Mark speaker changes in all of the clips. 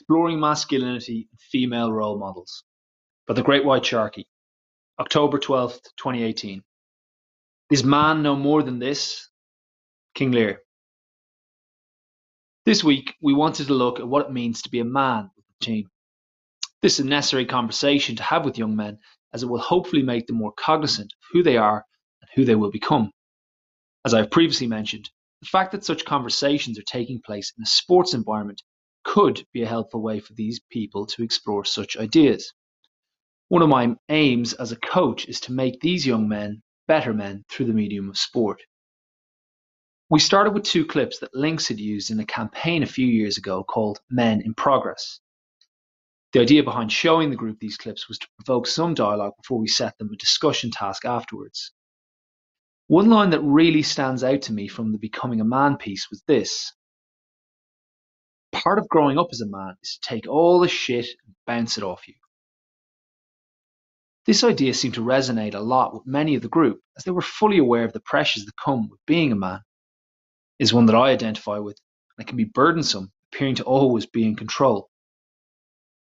Speaker 1: Exploring Masculinity and Female Role Models by The Great White Sharkey, October 12th, 2018. Is man no more than this? King Lear. This week, we wanted to look at what it means to be a man with the team. This is a necessary conversation to have with young men as it will hopefully make them more cognizant of who they are and who they will become. As I have previously mentioned, the fact that such conversations are taking place in a sports environment could be a helpful way for these people to explore such ideas. One of my aims as a coach is to make these young men better men through the medium of sport. We started with two clips that Lynx had used in a campaign a few years ago called Men in Progress. The idea behind showing the group these clips was to provoke some dialogue before we set them a discussion task afterwards. One line that really stands out to me from the Becoming a Man piece was this Part of growing up as a man is to take all the shit and bounce it off you. This idea seemed to resonate a lot with many of the group as they were fully aware of the pressures that come with being a man. It is one that I identify with and it can be burdensome, appearing to always be in control.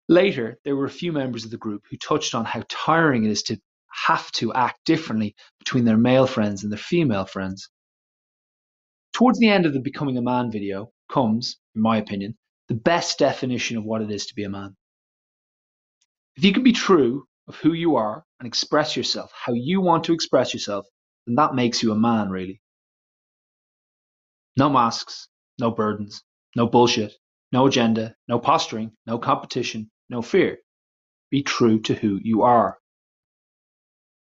Speaker 1: Later, there were a few members of the group who touched on how tiring it is to have to act differently between their male friends and their female friends. Towards the end of the Becoming a Man video, comes, in my opinion, the best definition of what it is to be a man. If you can be true of who you are and express yourself how you want to express yourself, then that makes you a man, really. No masks, no burdens, no bullshit, no agenda, no posturing, no competition, no fear. Be true to who you are.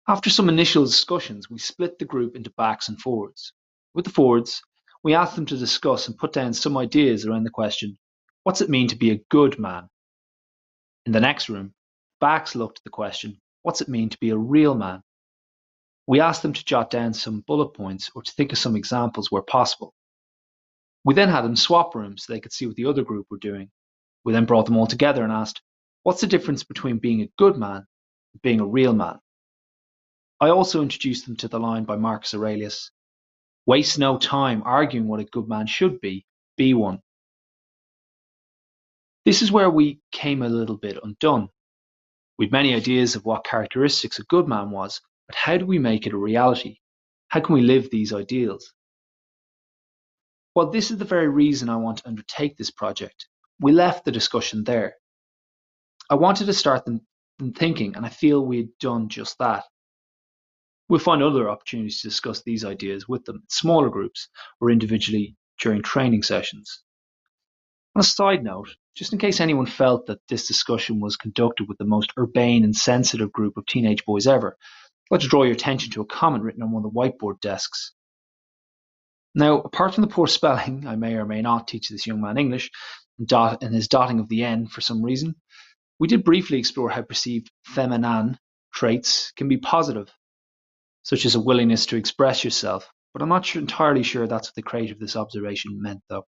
Speaker 1: After some initial discussions, we split the group into backs and forwards. With the forwards, we asked them to discuss and put down some ideas around the question, what's it mean to be a good man? In the next room, backs looked at the question, what's it mean to be a real man? We asked them to jot down some bullet points or to think of some examples where possible. We then had them swap rooms so they could see what the other group were doing. We then brought them all together and asked, what's the difference between being a good man and being a real man? I also introduced them to the line by Marcus Aurelius, Waste no time arguing what a good man should be, be one. This is where we came a little bit undone. We'd many ideas of what characteristics a good man was, but how do we make it a reality? How can we live these ideals? Well, this is the very reason I want to undertake this project. We left the discussion there. I wanted to start them, them thinking, and I feel we had done just that. We'll find other opportunities to discuss these ideas with them in smaller groups or individually during training sessions. On a side note, just in case anyone felt that this discussion was conducted with the most urbane and sensitive group of teenage boys ever, I'd like to draw your attention to a comment written on one of the whiteboard desks. Now, apart from the poor spelling, I may or may not teach this young man English, and, dot, and his dotting of the N for some reason, we did briefly explore how perceived feminine traits can be positive such as a willingness to express yourself, but I'm not sure, entirely sure that's what the creator of this observation meant, though.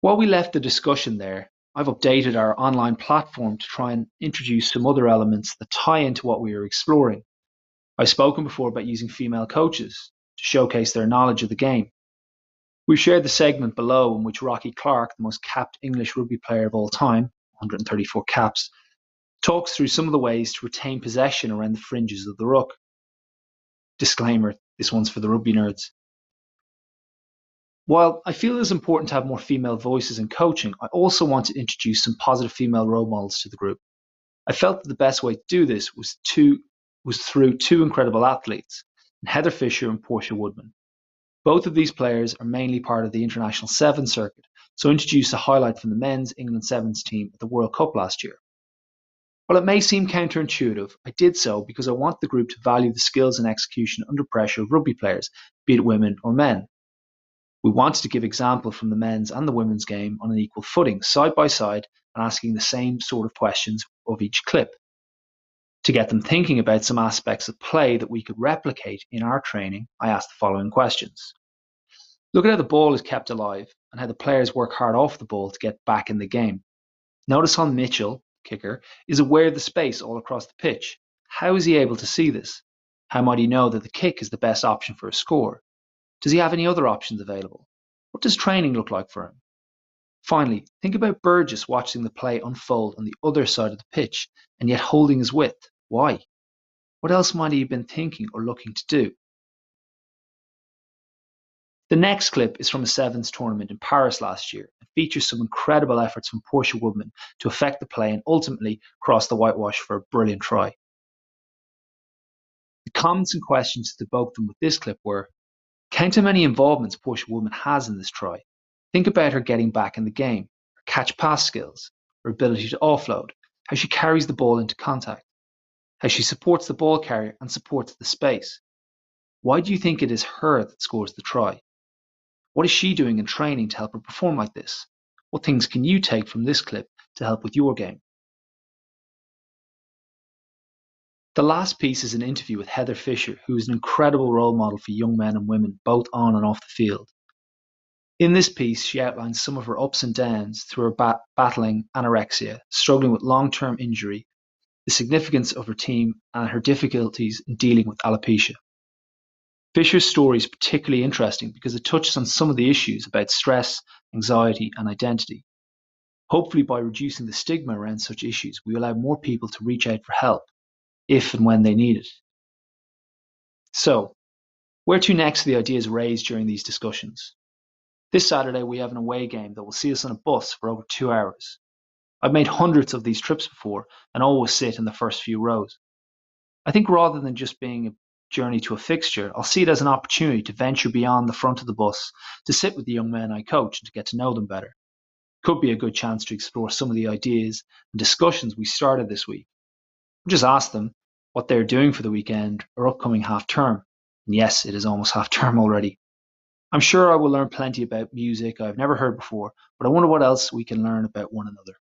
Speaker 1: While we left the discussion there, I've updated our online platform to try and introduce some other elements that tie into what we are exploring. I've spoken before about using female coaches to showcase their knowledge of the game. We've shared the segment below in which Rocky Clark, the most capped English rugby player of all time, 134 caps, talks through some of the ways to retain possession around the fringes of the ruck. Disclaimer this one's for the rugby nerds. While I feel it is important to have more female voices in coaching, I also want to introduce some positive female role models to the group. I felt that the best way to do this was to was through two incredible athletes, Heather Fisher and Portia Woodman. Both of these players are mainly part of the international sevens circuit, so introduce a highlight from the men's England sevens team at the World Cup last year. While it may seem counterintuitive, I did so because I want the group to value the skills and execution under pressure of rugby players, be it women or men. We wanted to give example from the men's and the women's game on an equal footing, side by side, and asking the same sort of questions of each clip. To get them thinking about some aspects of play that we could replicate in our training, I asked the following questions. Look at how the ball is kept alive and how the players work hard off the ball to get back in the game. Notice how Mitchell kicker, is aware of the space all across the pitch. How is he able to see this? How might he know that the kick is the best option for a score? Does he have any other options available? What does training look like for him? Finally, think about Burgess watching the play unfold on the other side of the pitch and yet holding his width. Why? What else might he have been thinking or looking to do? The next clip is from a sevens tournament in Paris last year and features some incredible efforts from Portia Woodman to affect the play and ultimately cross the whitewash for a brilliant try. The comments and questions that evoked them with this clip were Count how many involvements Portia Woodman has in this try. Think about her getting back in the game, her catch pass skills, her ability to offload, how she carries the ball into contact, how she supports the ball carrier and supports the space. Why do you think it is her that scores the try? What is she doing in training to help her perform like this? What things can you take from this clip to help with your game? The last piece is an interview with Heather Fisher, who is an incredible role model for young men and women, both on and off the field. In this piece, she outlines some of her ups and downs through her bat- battling anorexia, struggling with long term injury, the significance of her team, and her difficulties in dealing with alopecia. Fisher's story is particularly interesting because it touches on some of the issues about stress, anxiety, and identity. Hopefully, by reducing the stigma around such issues, we allow more people to reach out for help if and when they need it. So, where to next the ideas raised during these discussions? This Saturday, we have an away game that will see us on a bus for over two hours. I've made hundreds of these trips before and always sit in the first few rows. I think rather than just being a journey to a fixture, I'll see it as an opportunity to venture beyond the front of the bus, to sit with the young men I coach and to get to know them better. Could be a good chance to explore some of the ideas and discussions we started this week. just ask them what they're doing for the weekend or upcoming half term. And yes, it is almost half term already. I'm sure I will learn plenty about music I've never heard before, but I wonder what else we can learn about one another.